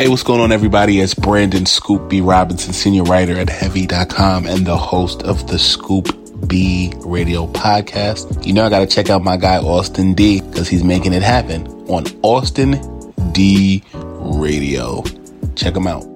Hey, what's going on, everybody? It's Brandon Scoop B. Robinson, senior writer at Heavy.com and the host of the Scoop B Radio podcast. You know, I got to check out my guy, Austin D, because he's making it happen on Austin D Radio. Check him out.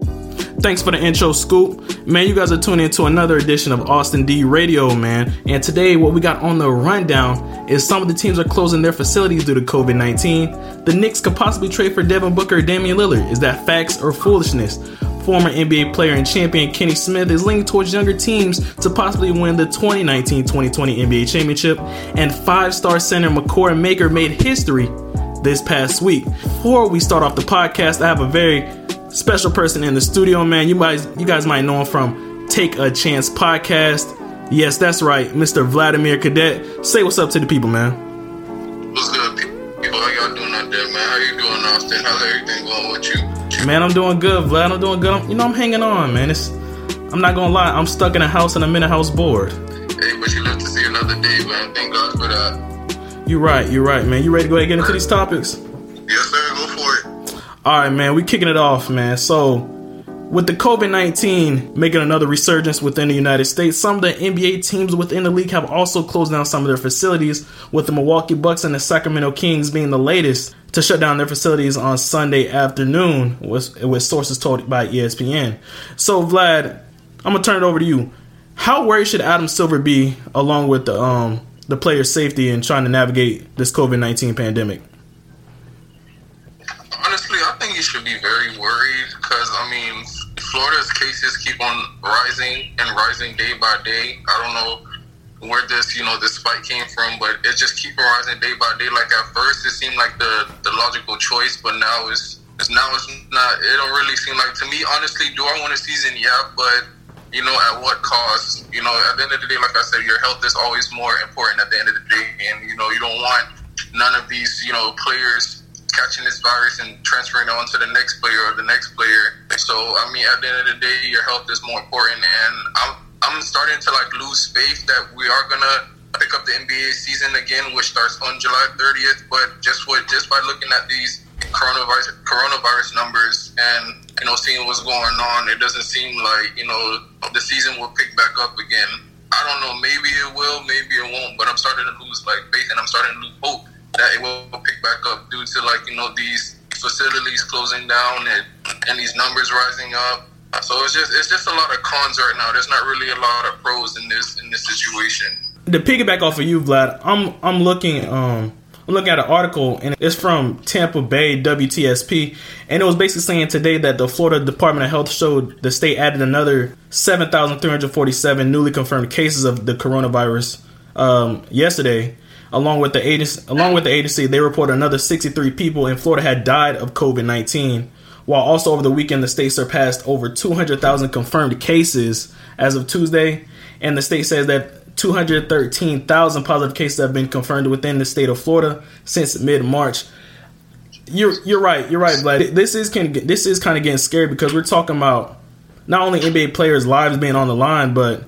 Thanks for the intro, Scoop. Man, you guys are tuning into another edition of Austin D Radio, man. And today, what we got on the rundown is some of the teams are closing their facilities due to COVID 19. The Knicks could possibly trade for Devin Booker or Damian Lillard. Is that facts or foolishness? Former NBA player and champion Kenny Smith is leaning towards younger teams to possibly win the 2019 2020 NBA championship. And five star center Makur Maker made history this past week. Before we start off the podcast, I have a very special person in the studio, man. You guys, you guys might know him from Take a Chance podcast. Yes, that's right, Mr. Vladimir Cadet. Say what's up to the people, man. What's good, people? How y'all doing out there, man? How you doing, Austin? How's everything going with you? Man, I'm doing good, Vlad. I'm doing good. You know, I'm hanging on, man. It's, I'm not gonna lie, I'm stuck in a house and I'm in a house bored. Hey, but you live to see another day, man. Thank God for that. You're right, you're right, man. You ready to go ahead and get into these topics? All right, man, We're kicking it off, man. So, with the COVID 19 making another resurgence within the United States, some of the NBA teams within the league have also closed down some of their facilities, with the Milwaukee Bucks and the Sacramento Kings being the latest to shut down their facilities on Sunday afternoon, with, with sources told by ESPN. So, Vlad, I'm gonna turn it over to you. How worried should Adam Silver be, along with the um, the player safety and trying to navigate this COVID 19 pandemic? Honestly, I think you should be very worried because, I mean, Florida's cases keep on rising and rising day by day. I don't know where this, you know, this spike came from, but it just keeps rising day by day. Like at first, it seemed like the, the logical choice, but now it's, it's now it's not. It don't really seem like to me. Honestly, do I want a season? Yeah, but you know, at what cost? You know, at the end of the day, like I said, your health is always more important at the end of the day, and you know, you don't want none of these, you know, players catching this virus and transferring on to the next player or the next player. So, I mean, at the end of the day, your health is more important, and I'm I'm starting to like lose faith that we are gonna pick up the NBA season again, which starts on July 30th. But just what just by looking at these coronavirus coronavirus numbers and you know seeing what's going on, it doesn't seem like you know the season will pick back up again. I don't know. Maybe it will, maybe it won't. But I'm starting to lose like faith, and I'm starting to lose hope that it will pick back up due to like you know these facilities closing down and, and these numbers rising up. So it's just it's just a lot of cons right now. There's not really a lot of pros in this in this situation. to piggyback off of you, Vlad, I'm I'm looking um I'm looking at an article and it's from Tampa Bay WTSP and it was basically saying today that the Florida Department of Health showed the state added another 7,347 newly confirmed cases of the coronavirus um, yesterday. Along with the agency, along with the agency, they report another 63 people in Florida had died of COVID 19. While also over the weekend, the state surpassed over 200,000 confirmed cases as of Tuesday, and the state says that 213,000 positive cases have been confirmed within the state of Florida since mid March. You're you're right. You're right, Vlad. This is can this is kind of getting scary because we're talking about not only NBA players' lives being on the line, but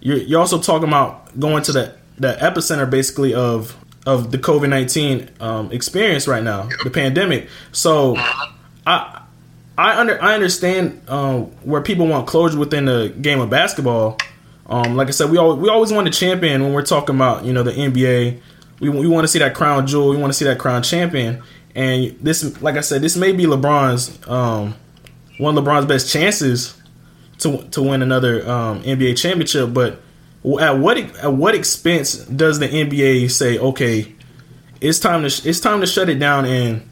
you're you're also talking about going to the the epicenter basically of of the COVID nineteen um, experience right now, the pandemic. So I I under I understand um, where people want closure within the game of basketball. Um, like I said, we always, we always want to champion when we're talking about you know the NBA. We we want to see that crown jewel. We want to see that crown champion. And this, like I said, this may be LeBron's um, one of LeBron's best chances to to win another um, NBA championship. But at what at what expense does the NBA say, okay, it's time to it's time to shut it down and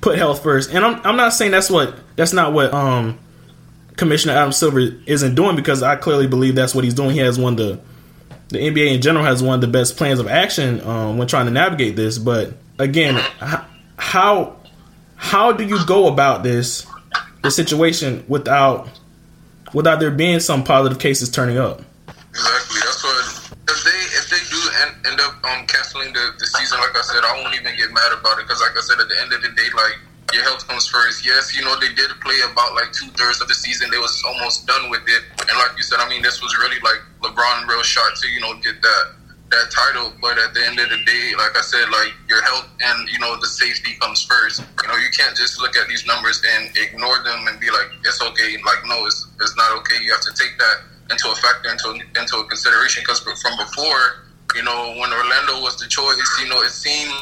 put health first? And I'm I'm not saying that's what that's not what um, Commissioner Adam Silver isn't doing because I clearly believe that's what he's doing. He has one of the the NBA in general has one of the best plans of action um, when trying to navigate this. But again, how how do you go about this the situation without without there being some positive cases turning up? Exactly. That's what if they if they do end, up um canceling the, the season, like I said, I won't even get mad about it because, like I said, at the end of the day, like your health comes first. Yes, you know they did play about like two thirds of the season. They was almost done with it, and like you said, I mean, this was really like LeBron real shot to you know get that that title. But at the end of the day, like I said, like your health and you know the safety comes first. You know, you can't just look at these numbers and ignore them and be like, it's okay. Like, no, it's it's not okay. You have to take that into a factor, into into a consideration. Because from before, you know, when Orlando was the choice, you know, it seemed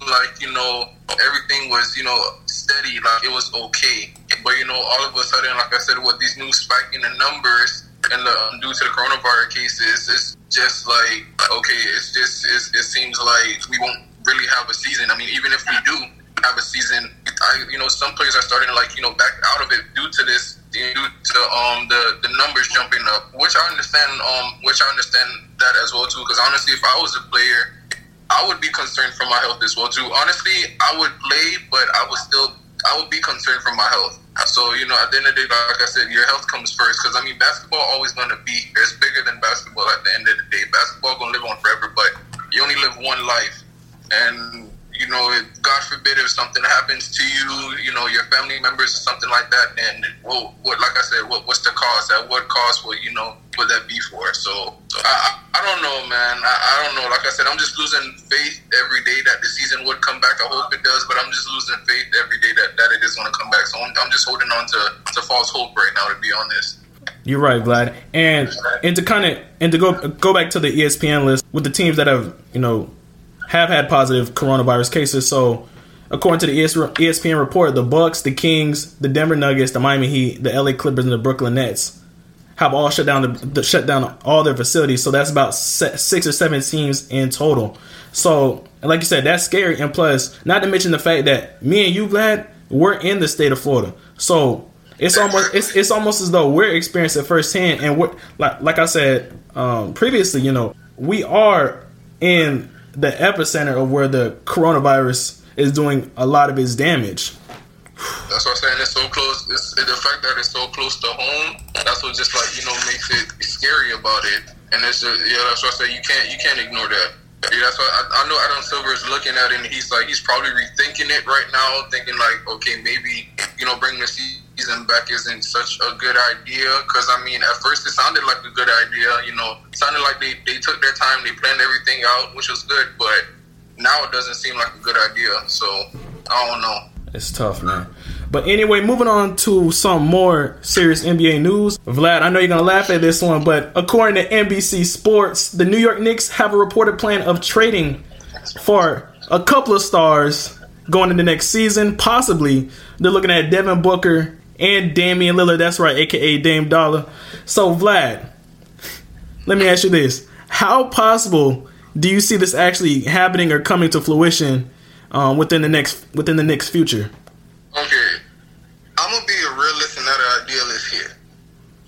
like you know everything was you know steady, like it was okay. But you know, all of a sudden, like I said, with these new spike in the numbers and the, um, due to the coronavirus cases, it's just like okay, it's just it's, it seems like we won't really have a season. I mean, even if we do have a season, I you know some players are starting to like you know back out of it due to this due to um the the numbers jumping up, which I understand um which I understand that as well too. Because honestly, if I was a player I would be concerned for my health as well too. Honestly, I would play, but I would still I would be concerned for my health. So you know, at the end of the day, like I said, your health comes first. Because I mean, basketball always going to be it's bigger than basketball. At the end of the day, basketball going to live on forever, but you only live one life, and you know, God forbid if something happens to you, you know, your family members or something like that, then well, what, like I said, what, what's the cost? At what cost will you know would that be for? So, so I, I don't know, man. I, I don't know. Like I said, I'm just losing faith every day that the season would come back. I hope it does, but I'm just losing faith every day that, that it is going to come back. So I'm, I'm just holding on to, to false hope right now, to be honest. You're right, Vlad. And and to kind of and to go go back to the ESPN list with the teams that have you know have had positive coronavirus cases. So, according to the ESPN report, the Bucks, the Kings, the Denver Nuggets, the Miami Heat, the LA Clippers, and the Brooklyn Nets have all shut down the, the shut down all their facilities. So that's about six or seven teams in total. So, like you said, that's scary. And plus, not to mention the fact that me and you, Vlad, we're in the state of Florida. So it's almost it's, it's almost as though we're experiencing it firsthand. And what like like I said um, previously, you know, we are in the epicenter of where the coronavirus is doing a lot of its damage. That's what I'm saying. It's so close. It's, the fact that it's so close to home. That's what just like you know makes it scary about it. And it's just, yeah. That's what I say. You can't you can't ignore that. Yeah, that's why I, I know Adam Silver is looking at it and he's like he's probably rethinking it right now, thinking like, okay, maybe you know bringing the season back isn't such a good idea. Because I mean, at first it sounded like a good idea. You know, sounded like they they took their time, they planned everything out, which was good. But now it doesn't seem like a good idea. So I don't know. It's tough, man. But anyway, moving on to some more serious NBA news. Vlad, I know you're going to laugh at this one, but according to NBC Sports, the New York Knicks have a reported plan of trading for a couple of stars going into next season. Possibly, they're looking at Devin Booker and Damian Lillard. That's right, aka Dame Dollar. So, Vlad, let me ask you this: How possible do you see this actually happening or coming to fruition um, within the next within the next future? Okay, I'm gonna be a realist and not an idealist here.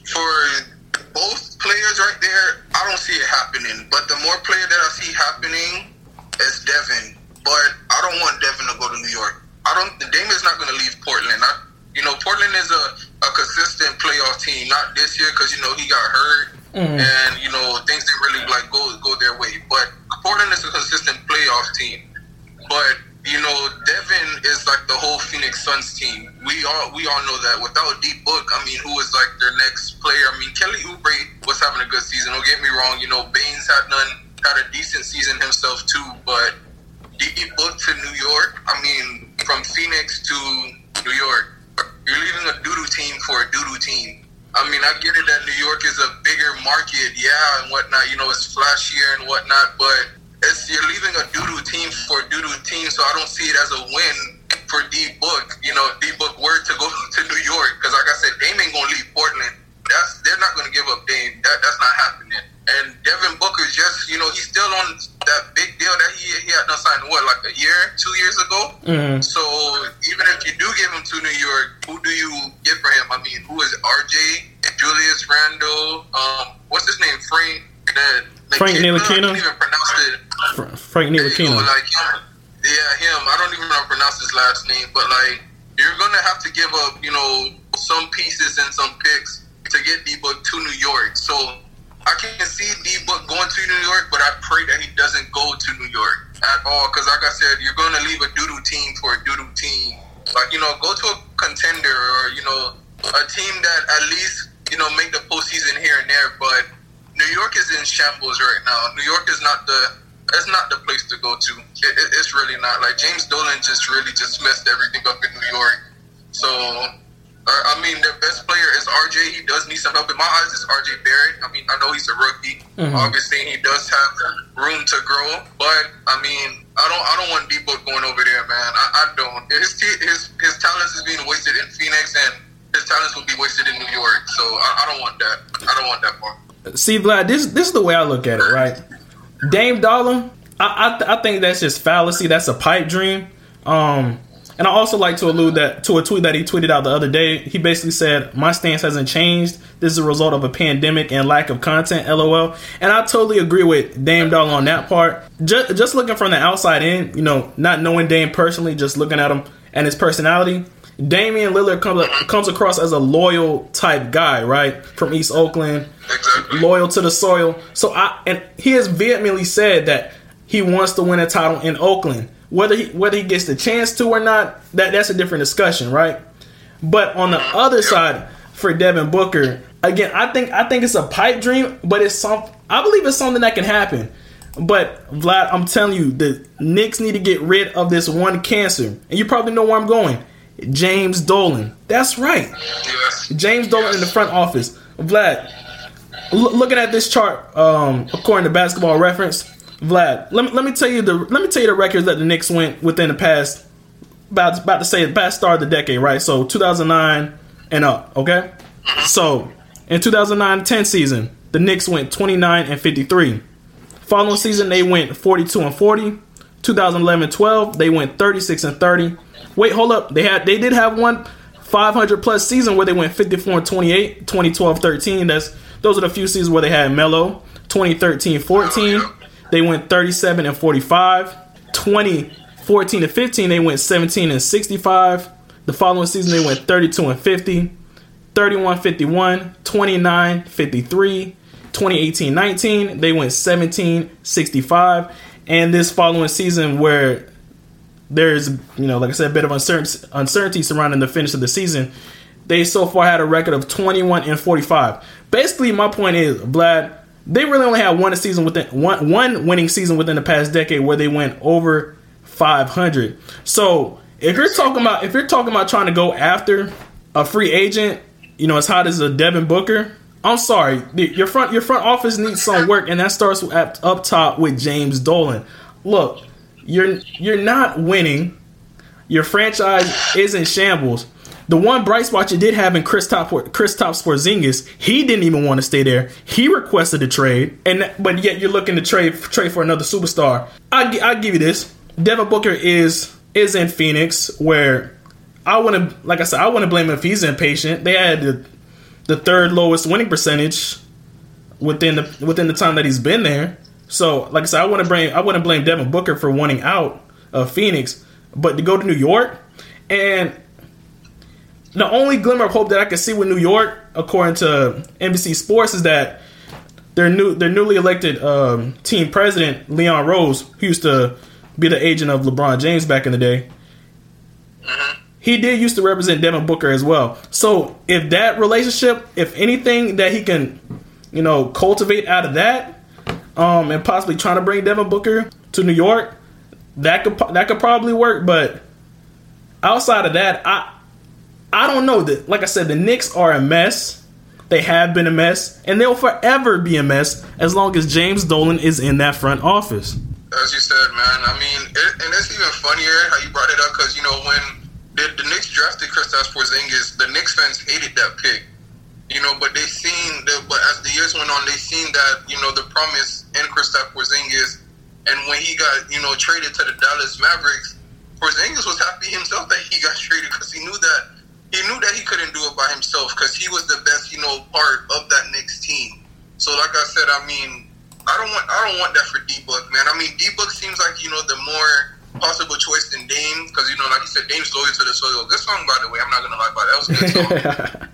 For both players right there, I don't see it happening. But the more player that I see happening is Devin. But I don't want Devin to go to New York. I don't. Damian's not gonna leave Portland. I, you know, Portland is a, a consistent playoff team. Not this year because you know he got hurt mm. and you know things didn't really like go go their way. But Portland is a consistent playoff team. But you know, Devin is like the whole Phoenix Suns team. We all we all know that. Without D Book, I mean, who is like their next player? I mean, Kelly Oubre was having a good season. Don't get me wrong. You know, Baynes had none had a decent season himself too. But D Book to New York. I mean, from Phoenix to New York, you're leaving a doodoo team for a doodoo team. I mean, I get it that New York is a bigger market, yeah, and whatnot. You know, it's flashier and whatnot, but it's you're leaving a doodoo team for a doodoo team, so I don't see it as a win for D Book. You know, D Book were to go to New York because, like I said, Dame ain't gonna leave Portland. That's they're not gonna give up Dame. That, that's not happening. And Devin Booker just, you know, he's still on that big deal that he he had done signed what like a year, two years ago. Mm-hmm. So even if you do give him to New York, who do you get for him? I mean, who is it? RJ, Julius Randle, um, what's his name, Frank? That Frank Ntilikina. even pronounce it. Frank Ntilikina. Like yeah, him. I don't even know how to pronounce his last name, but like you're gonna have to give up, you know, some pieces and some picks to get D Book to New York. So I can see D Book going to New York, but I pray that he doesn't go to New York at all. Because like I said, you're gonna leave a doodoo team for a doodoo team. Like you know, go to a contender or you know a team that at least you know make the postseason here and there, but New York is in shambles right now. New York is not the it's not the place to go to. It, it, it's really not. Like James Dolan just really just messed everything up in New York. So I mean, their best player is RJ. He does need some help. In my eyes, it's RJ Barrett. I mean, I know he's a rookie. Mm-hmm. Obviously, he does have room to grow. But I mean, I don't, I don't want D Book going over there, man. I, I don't. His, his his talents is being wasted in Phoenix, and his talents will be wasted in New York. So I, I don't want that. I don't want that part. See, Vlad, this this is the way I look at it, right? Dame Dollar, I I, I think that's just fallacy. That's a pipe dream. Um, and I also like to allude that to a tweet that he tweeted out the other day. He basically said, "My stance hasn't changed. This is a result of a pandemic and lack of content." LOL. And I totally agree with Dame Dollar on that part. Just, just looking from the outside in, you know, not knowing Dame personally, just looking at him and his personality. Damian Lillard comes comes across as a loyal type guy, right? From East Oakland, exactly. loyal to the soil. So I and he has vehemently said that he wants to win a title in Oakland. Whether he whether he gets the chance to or not, that that's a different discussion, right? But on the other side, for Devin Booker, again, I think I think it's a pipe dream, but it's some I believe it's something that can happen. But Vlad, I'm telling you, the Knicks need to get rid of this one cancer, and you probably know where I'm going. James Dolan. That's right, James Dolan in the front office. Vlad, l- looking at this chart, um, according to Basketball Reference, Vlad, let me let me tell you the let me tell you the records that the Knicks went within the past about about to say the past start of the decade, right? So 2009 and up, okay? So in 2009-10 season, the Knicks went 29 and 53. Following season, they went 42 and 40. 2011-12, they went 36 and 30. Wait, hold up. They had they did have one 500 plus season where they went 54 and 28. 2012-13, that's those are the few seasons where they had Melo. 2013-14 they went 37 and 45. 2014 and 15, they went 17 and 65. The following season, they went 32 and 50, 31 51, 29 53. 2018 19, they went 17 65. And this following season, where there's, you know, like I said, a bit of uncertainty surrounding the finish of the season, they so far had a record of 21 and 45. Basically, my point is, Vlad, they really only had one season within one one winning season within the past decade where they went over 500. So if you're talking about if you're talking about trying to go after a free agent, you know as hot as a Devin Booker, I'm sorry, your front your front office needs some work, and that starts at, up top with James Dolan. Look, you're you're not winning. Your franchise is in shambles. The one bright spot you did have in chris Kristaps Kristaps Porzingis, he didn't even want to stay there. He requested a trade, and but yet you're looking to trade trade for another superstar. I I give you this. Devin Booker is is in Phoenix, where I want to, like I said, I want to blame him if he's impatient. They had the, the third lowest winning percentage within the within the time that he's been there. So, like I said, I want to blame I want to blame Devin Booker for wanting out of Phoenix, but to go to New York and the only glimmer of hope that I can see with New York, according to NBC Sports, is that their new their newly elected um, team president Leon Rose, who used to be the agent of LeBron James back in the day, mm-hmm. he did used to represent Devin Booker as well. So if that relationship, if anything that he can, you know, cultivate out of that, um, and possibly trying to bring Devin Booker to New York, that could that could probably work. But outside of that, I I don't know that. Like I said, the Knicks are a mess. They have been a mess, and they'll forever be a mess as long as James Dolan is in that front office. As you said, man. I mean, it, and it's even funnier how you brought it up because you know when the, the Knicks drafted Kristaps Porzingis, the Knicks fans hated that pick. You know, but they seen the but as the years went on, they seen that you know the promise in Kristaps Porzingis, and when he got you know traded to the Dallas Mavericks, Porzingis was happy himself that he got traded because he knew that he knew that he couldn't do it by himself because he was the best, you know, part of that Knicks team. So, like I said, I mean, I don't want I don't want that for D Book, man. I mean, D Book seems like you know the more possible choice than Dame because you know, like you said, Dame's loyal to the soil. Good song, by the way. I'm not gonna lie about that. That was a good song,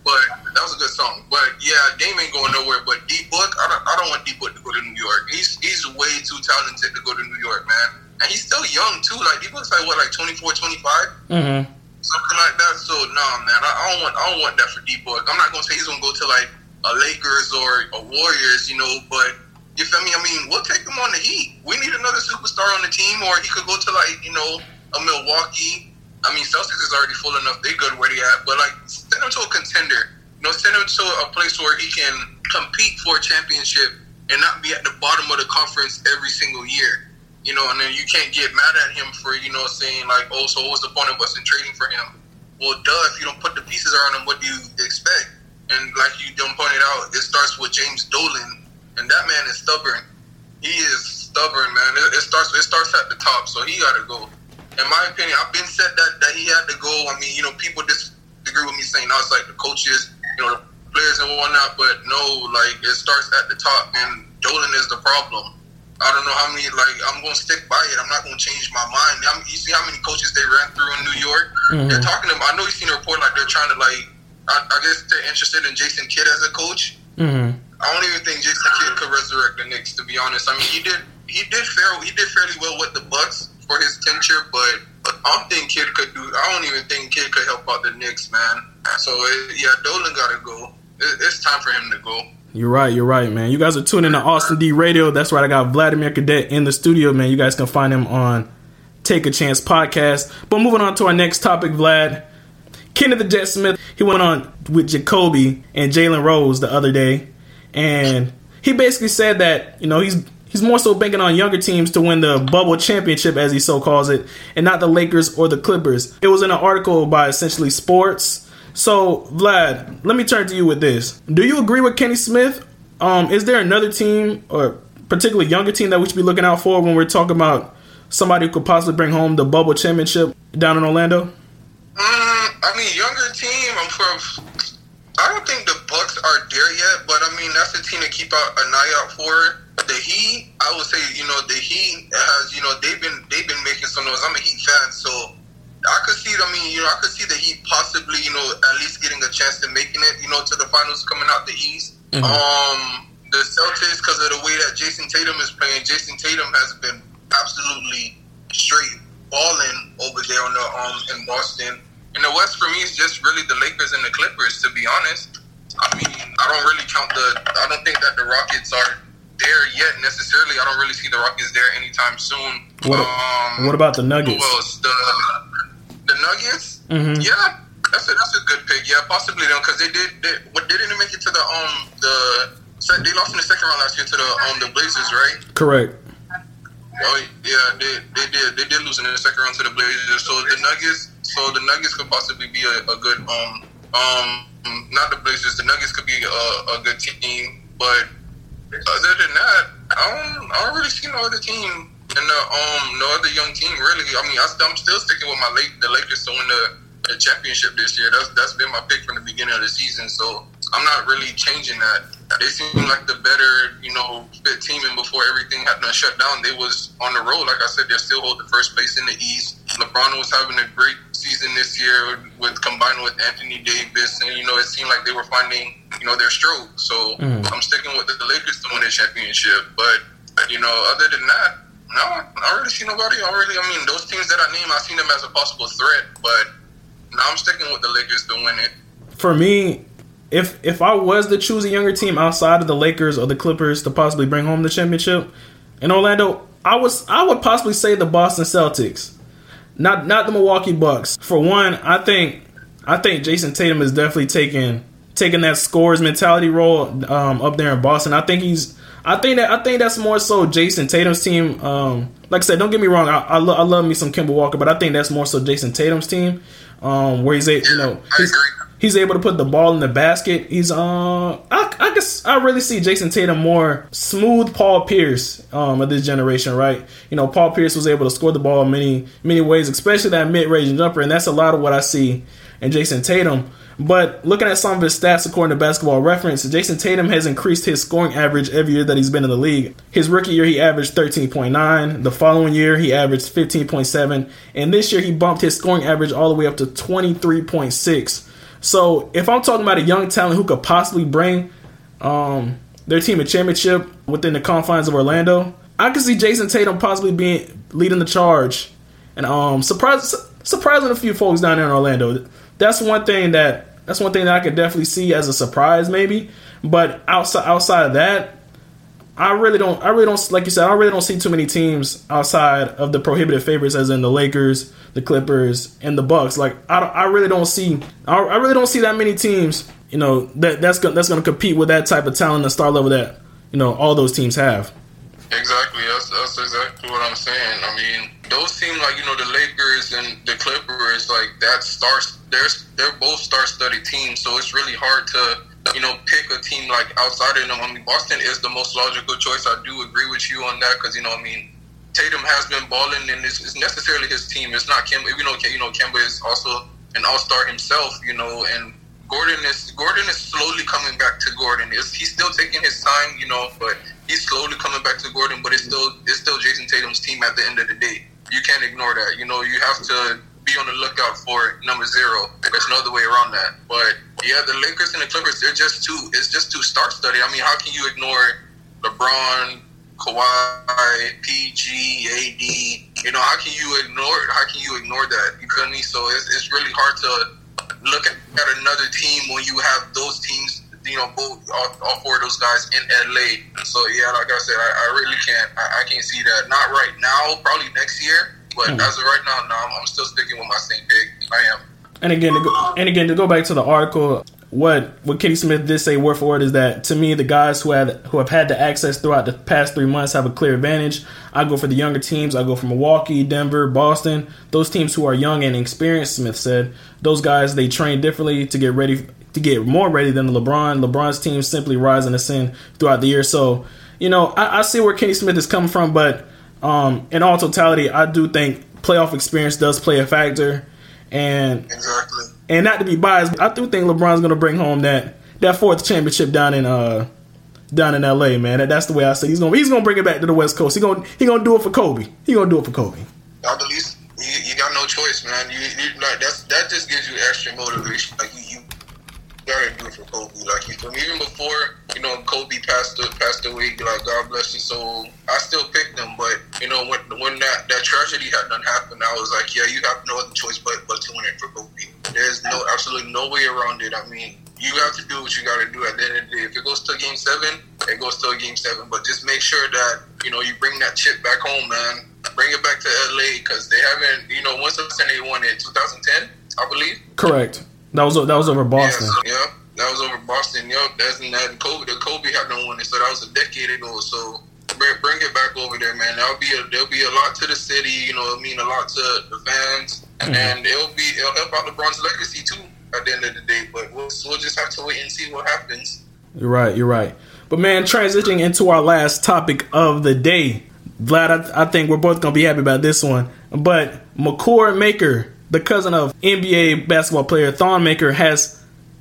but that was a good song. But yeah, Dame ain't going nowhere. But D Book, I don't, I don't want D Book to go to New York. He's he's way too talented to go to New York, man. And he's still young too. Like D Book's like what, like 24, 25? Mm-hmm something like that. So no, man, I, don't want I don't want that for D Book. I'm not gonna say he's gonna go to like a Lakers or a Warriors, you know. But you feel me? I mean, we'll take him on the Heat. We need another superstar on the team, or he could go to like you know a Milwaukee. I mean, Celtics is already full enough; they good where they at. But like, send him to a contender. You know, send him to a place where he can compete for a championship and not be at the bottom of the conference every single year. You know, and then you can't get mad at him for you know saying like, oh, so what's the point of us in trading for him? Well, duh, if you don't put the pieces around him, what do you expect? And like you don't pointed out, it starts with James Dolan, and that man is stubborn. He is stubborn, man. It, it starts it starts at the top, so he got to go. In my opinion, I've been said that that he had to go. I mean, you know, people disagree with me saying oh, I was like the coaches, you know, the players and whatnot, but no, like it starts at the top, and Dolan is the problem. I don't know how many. Like I'm gonna stick by it. I'm not gonna change my mind. I mean, you see how many coaches they ran through in New York? Mm-hmm. They're talking about. I know you've seen a report like they're trying to like. I, I guess they're interested in Jason Kidd as a coach. Mm-hmm. I don't even think Jason Kidd could resurrect the Knicks. To be honest, I mean he did. He did fair. He did fairly well with the Bucks for his tenure, but I don't think Kidd could do. I don't even think Kidd could help out the Knicks, man. So it, yeah, Dolan got to go. It, it's time for him to go. You're right. You're right, man. You guys are tuning in to Austin D Radio. That's right. I got Vladimir Cadet in the studio, man. You guys can find him on Take a Chance podcast. But moving on to our next topic, Vlad. Kenneth the Jet Smith, he went on with Jacoby and Jalen Rose the other day, and he basically said that you know he's he's more so banking on younger teams to win the bubble championship, as he so calls it, and not the Lakers or the Clippers. It was in an article by essentially Sports so, Vlad, let me turn to you with this. Do you agree with Kenny Smith? Um, is there another team or particularly younger team that we should be looking out for when we're talking about somebody who could possibly bring home the bubble championship down in Orlando? Mm, I mean, younger team. I'm for. I don't think the Bucks are there yet, but I mean that's a team to keep out an eye out for. The Heat, I would say, you know, the Heat has, you know, they've been they've been making some noise. I'm a Heat fan, so I could see. I mean, you know, I could see the Heat possibly, you know, at least getting a chance to making it, you know, to the finals coming out the East. Mm-hmm. Um, the Celtics, because of the way that Jayson Tatum is playing, Jayson Tatum has been absolutely straight balling over there on the um in Boston. In the West, for me, it's just really the Lakers and the Clippers. To be honest, I mean, I don't really count the. I don't think that the Rockets are there yet necessarily. I don't really see the Rockets there anytime soon. What, um, what about the Nuggets? Well, the the Nuggets, mm-hmm. yeah, that's a that's a good pick. Yeah, possibly them because they did they, what they didn't make it to the um the they lost in the second round last year to the um the Blazers, right? Correct. Oh yeah, they, they did they did lose in the second round to the Blazers. So the Nuggets, so the Nuggets could possibly be a, a good um um not the Blazers. The Nuggets could be a, a good team, but other than that, I don't I don't really see no other team and the um no other young team really. I mean, I, am still sticking with my late the Lakers to win the, the championship this year. That's that's been my pick from the beginning of the season. So I'm not really changing that. They seem like the better, you know, fit team. And before everything had to shut down, they was on the road. Like I said, they still hold the first place in the East. LeBron was having a great season this year with combined with Anthony Davis, and you know, it seemed like they were finding, you know, their stroke. So mm. I'm sticking with the Lakers to win the championship. But you know, other than that, no, I really see nobody. I really, I mean, those teams that I name, I seen them as a possible threat, but now I'm sticking with the Lakers to win it. For me, if if I was to choose a younger team outside of the Lakers or the Clippers to possibly bring home the championship in Orlando, I was I would possibly say the Boston Celtics, not not the Milwaukee Bucks. For one, I think I think Jayson Tatum is definitely taking taking that scores mentality role um, up there in Boston. I think he's I think that I think that's more so Jayson Tatum's team. Um, like I said, don't get me wrong. I, I, lo- I, love me some Kemba Walker, but I think that's more so Jayson Tatum's team, um, where he's a, you know he's, he's able to put the ball in the basket. He's uh, I, I guess I really see Jayson Tatum more smooth Paul Pierce um, of this generation, right? You know, Paul Pierce was able to score the ball many many ways, especially that mid range jumper, and that's a lot of what I see in Jayson Tatum. But looking at some of his stats according to basketball reference, Jayson Tatum has increased his scoring average every year that he's been in the league. His rookie year, he averaged 13.9. The following year, he averaged 15.7. And this year, he bumped his scoring average all the way up to 23.6. So if I'm talking about a young talent who could possibly bring um, their team a championship within the confines of Orlando, I could see Jayson Tatum possibly being leading the charge and um, surprising a few folks down there in Orlando. That's one thing that that's one thing that I could definitely see as a surprise, maybe. But outside outside of that, I really don't. I really don't. Like you said, I really don't see too many teams outside of the prohibitive favorites, as in the Lakers, the Clippers, and the Bucks. Like I, I really don't see. I, I really don't see that many teams. You know that that's gonna, that's going to compete with that type of talent and star level that you know all those teams have. Exactly. That's, that's exactly what I'm saying. I mean, those seem like you know the Lakers and the Clippers, like that stars. They're they're both star-studded teams, so it's really hard to you know, pick a team like outside of them. I mean, Boston is the most logical choice. I do agree with you on that because you know, I mean, Tatum has been balling, and it's, it's necessarily his team. It's not Kemba. You know, you know, Kemba is also an All Star himself. You know, and Gordon is Gordon is slowly coming back to Gordon. Is he's still taking his time, you know, but he's slowly coming back to Gordon. But it's still it's still Jayson Tatum's team at the end of the day. You can't ignore that. You know, you have to be on the lookout for number zero. There's no other way around that. But yeah, the Lakers and the Clippers, they're just too. It's just too star study. I mean, how can you ignore LeBron, Kawhi, PG, AD? You know, how can you ignore? How can you ignore that? You me? So it's, it's really hard to look at another team when you have those teams you know, both all, all, four of those guys in LA. So yeah, like I said, I, I really can't. I, I, can't see that. Not right now. Probably next year. But mm-hmm. as of right now, no, I'm, I'm, still sticking with my same pick. I am. And again, to go, and again to go back to the article, what what Kenny Smith did say word for word is that to me the guys who have who have had the access throughout the past three months have a clear advantage. I go for the younger teams. I go for Milwaukee, Denver, Boston. Those teams who are young and experienced, Smith said, those guys they train differently to get ready to get more ready than the LeBron. LeBron's team simply rise and ascend throughout the year. So you know I, I see where Kenny Smith is coming from, but um, in all totality, I do think playoff experience does play a factor, and exactly. And not to be biased, I do think LeBron's going to bring home that that fourth championship down in uh down in L.A. Man, that's the way I say he's going. He's going to bring it back to the West Coast. He going he going to do it for Kobe. He going to do it for Kobe. At least you, you got no choice, man. You, you like that's that just gives you extra motivation. Like you, you gotta do it for Kobe. Like even before you know Kobe passed passed away, like God bless his soul. I still picked him, but you know when when that, that tragedy had done happened, I was like, yeah, you have no other choice but but to win it for Kobe. There's no absolutely no way around it. I mean, you have to do what you got to do at the end of the day. If it goes to Game Seven, it goes to Game Seven. But just make sure that you know you bring that chip back home, man. Bring it back to LA because they haven't. You know, once they won it 2010, I believe. Correct. That was that was over Boston. Yeah, so, yeah that was over Boston. Yep, that's in that Kobe. The Kobe had no one, so that was a decade ago. So bring, it back over there, man. That'll be a there'll be a lot to the city. You know, it'll mean a lot to the fans, mm-hmm. and it'll be it'll help out LeBron's legacy too. At the end of the day, but we'll, we'll just have to wait and see what happens. You're right. You're right. But man, transitioning into our last topic of the day, Vlad, I, I think we're both gonna be happy about this one. But Makur Maker the cousin of NBA basketball player Thon Maker, has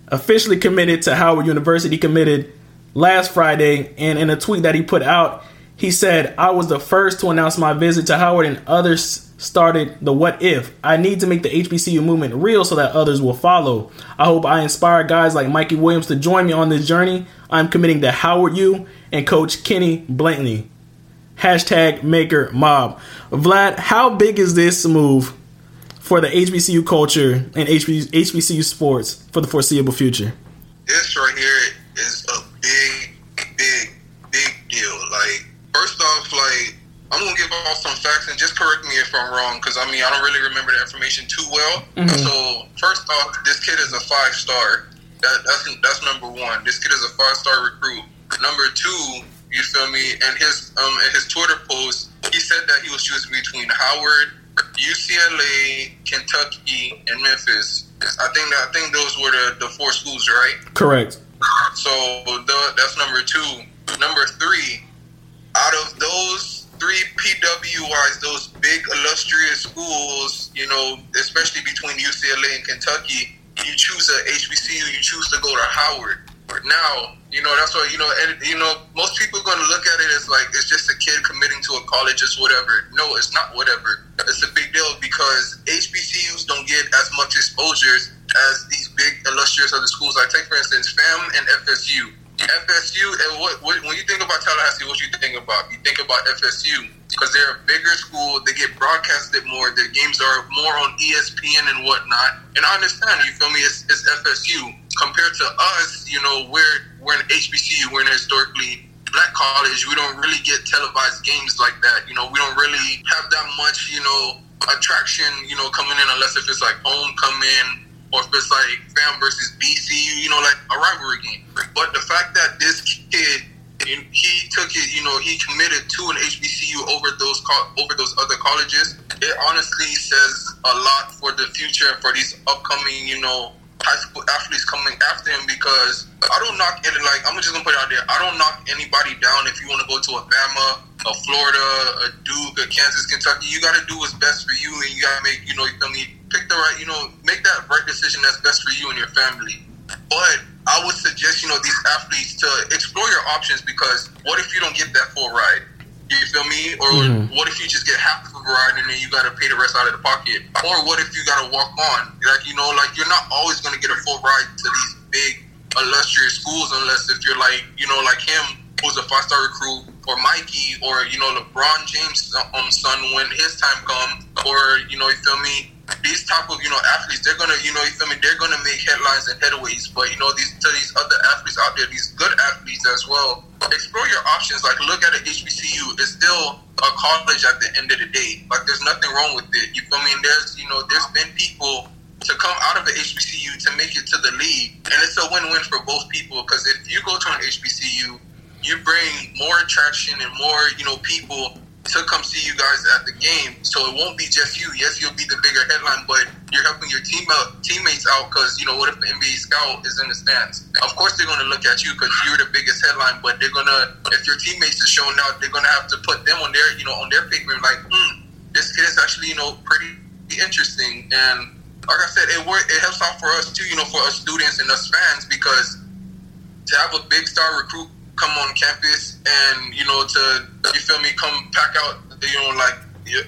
officially committed to Howard University. Committed last Friday, and in a tweet that he put out, he said, "I was the first to announce my visit to Howard, and others." Started the what if. I need to make the HBCU movement real so that others will follow. I hope I inspire guys like Mikey Williams to join me on this journey. I'm committing to Howard U and Coach Kenny Blakeney. Hashtag Maker Mob. Vlad, how big is this move for the HBCU culture and HBCU sports for the foreseeable future? This right here is a big, big, big deal. Like, first off, like, I'm gonna give off some facts and just correct me if I'm wrong, because I mean I don't really remember the information too well. Mm-hmm. So first off, this kid is a five star. That, that's that's number one. This kid is a five star recruit. Number two, you feel me? And his um in his Twitter post, he said that he was choosing between Howard UCLA, Kentucky, and Memphis. I think that I think those were the, the four schools, right? Correct. So the, that's number two. Number three, out of those three PWIs, those big illustrious schools, you know, especially between UCLA and Kentucky, you choose a HBCU, you choose to go to Howard. Now, you know, that's why, you know, and, you know, most people are going to look at it as like it's just a kid committing to a college, just whatever. No, it's not whatever. It's a big deal because HBCUs don't get as much exposures as these big illustrious other schools. Like, take for instance, FAM and FSU. FSU, and what, what when you think about Tallahassee, what you think about? You think about FSU. Because they're a bigger school. They get broadcasted more. Their games are more on ESPN and whatnot. And I understand, you feel me? It's, it's FSU compared to us. You know, we're we're an HBCU. We're an historically black college. We don't really get televised games like that. You know, we don't really have that much. You know, attraction. You know, coming in unless if it's like homecoming or if it's like fam versus BCU. You know, like a rivalry game. But the fact that this kid he took it, you know, he committed to an HBCU over those over those other colleges. It honestly says a lot for the future for these upcoming, you know, high school athletes coming after him because I don't knock it like I'm just gonna put it out there. I don't knock anybody down if you want to go to Alabama, a Florida, a Duke, a Kansas, Kentucky. You got to do what's best for you, and you got to make you know you feel me pick the right you know make that right decision that's best for you and your family. But I would suggest, you know, these athletes to explore your options because what if you don't get that full ride? You feel me? Or mm-hmm. what if you just get half of a ride and then you got to pay the rest out of the pocket? Or what if you got to walk on? Like, you know, like you're not always going to get a full ride to these big, illustrious schools unless if you're like, you know, like him, who's a five star recruit, or Mikey, or, you know, LeBron James' um, son when his time comes, or, you know, you feel me? These type of you know athletes, they're gonna you know you feel me, they're gonna make headlines and headways. But you know these to these other athletes out there, these good athletes as well. Explore your options. Like look at an HBCU. It's still a college at the end of the day. Like there's nothing wrong with it. You feel me? There's you know there's been people to come out of the HBCU to make it to the league, and it's a win-win for both people. Because if you go to an HBCU, you bring more attraction and more you know people to come see you guys at the game. So it won't be just you. Yes, you'll be the bigger headline, but you're helping your team out, teammates out because, you know, what if the NBA scout is in the stands? Of course, they're going to look at you because you're the biggest headline, but they're going to, if your teammates are showing out, they're going to have to put them on their, you know, on their paper like, hmm, this kid is actually, you know, pretty interesting. And like I said, it work, it helps out for us too, you know, for us students and us fans because to have a big star recruit come on campus and you know to you feel me come pack out you know like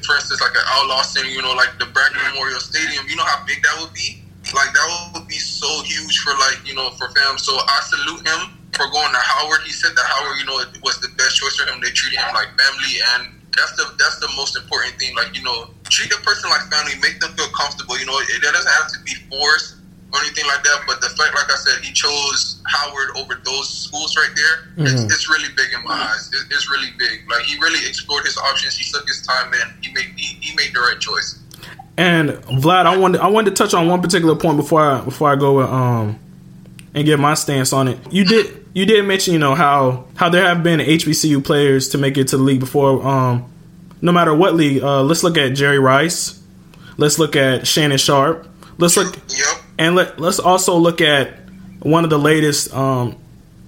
for instance like an Al Lawson Center you know like the Bragg Memorial Stadium. You know how big that would be? Like that would be so huge for like you know for fam. So I salute him for going to Howard. He said that Howard you know it was the best choice for him. They treated him like family and that's the that's the most important thing. Like you know treat a person like family make them feel comfortable. You know it, it doesn't have to be forced or anything like that. But the fact, like I said, he chose Howard over those schools right there. Mm-hmm. It's, it's, really big in my eyes. It, it's really big. Like he really explored his options. He took his time and he made he, he made the right choice. And Vlad, I wanted I wanted to touch on one particular point before I before I go um and get my stance on it. You did you did mention you know how how there have been HBCU players to make it to the league before. Um, no matter what league, uh, let's look at Jerry Rice. Let's look at Shannon Sharpe. Let's look. Yep. And let, let's also look at one of the latest um,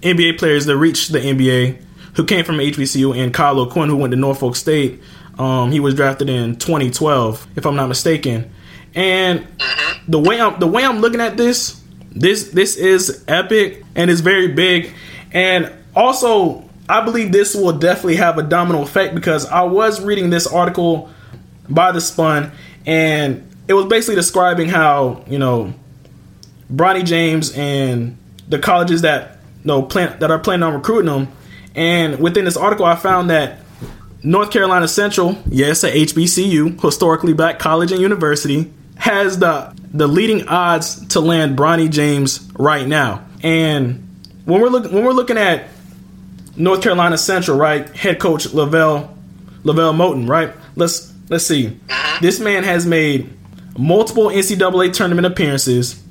NBA players that reached the NBA who came from HBCU and Kyle O'Quinn, who went to Norfolk State. Um, he was drafted in 2012, if I'm not mistaken. And the way I'm the way I'm looking at this, this this is epic and it's very big. And also, I believe this will definitely have a domino effect because I was reading this article by the Spun, and it was basically describing how you know Bronny James and the colleges that you know, plan, that are planning on recruiting them. And within this article, I found that North Carolina Central, yes, a HBCU, historically black college and university, has the the leading odds to land Bronny James right now. And when we're looking when we're looking at North Carolina Central, right, head coach LeVelle LeVelle Moton, right? Let's let's see. Uh-huh. This man has made multiple NCAA tournament appearances.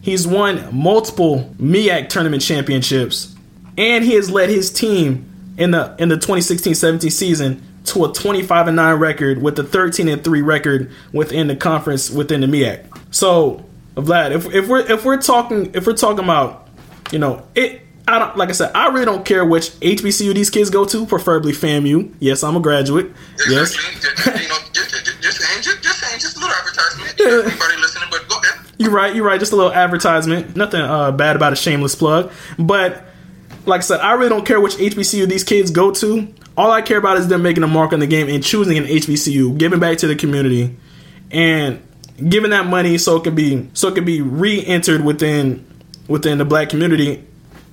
He's won multiple MEAC tournament championships, and he has led his team in the in the 2016-17 season to a 25 and 9 record with a 13 and 3 record within the conference within the MEAC. So, Vlad, if, if we're if we're talking if we're talking about, you know, it I don't like I said, I really don't care which HBCU these kids go to, preferably FAMU. Yes, I'm a graduate. Yes. Exactly. you know, just, just, just, just, just, just a little advertisement. You're right. You're right. Just a little advertisement. Nothing uh, bad about a shameless plug. But like I said, I really don't care which HBCU these kids go to. All I care about is them making a mark on the game and choosing an HBCU, giving back to the community, and giving that money so it can be so it can be re-entered within within the black community,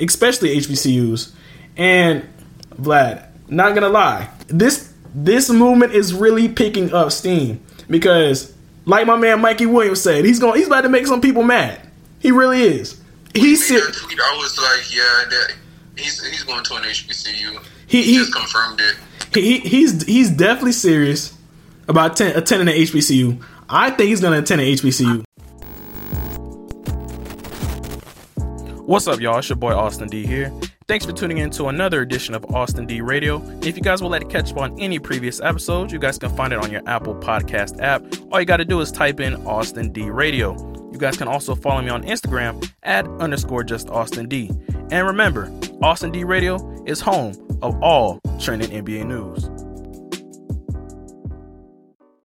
especially HBCUs. And Vlad, not gonna lie, this this movement is really picking up steam because, like my man Mikey Williams said, he's going he's about to make some people mad. He really is. He's Made that tweet, I was like, yeah, that he's he's going to an HBCU. He- He, he- just confirmed it. he, he's he's definitely serious about ten, attending an HBCU. I think he's gonna attend an HBCU. What's up, y'all? It's your boy Austin D here. Thanks for tuning in to another edition of Austin D Radio. If you guys would like to catch up on any previous episodes, you guys can find it on your Apple Podcast app. All you got to do is type in Austin D Radio. You guys can also follow me on Instagram at underscore just Austin D. And remember, Austin D Radio is home of all trending NBA news.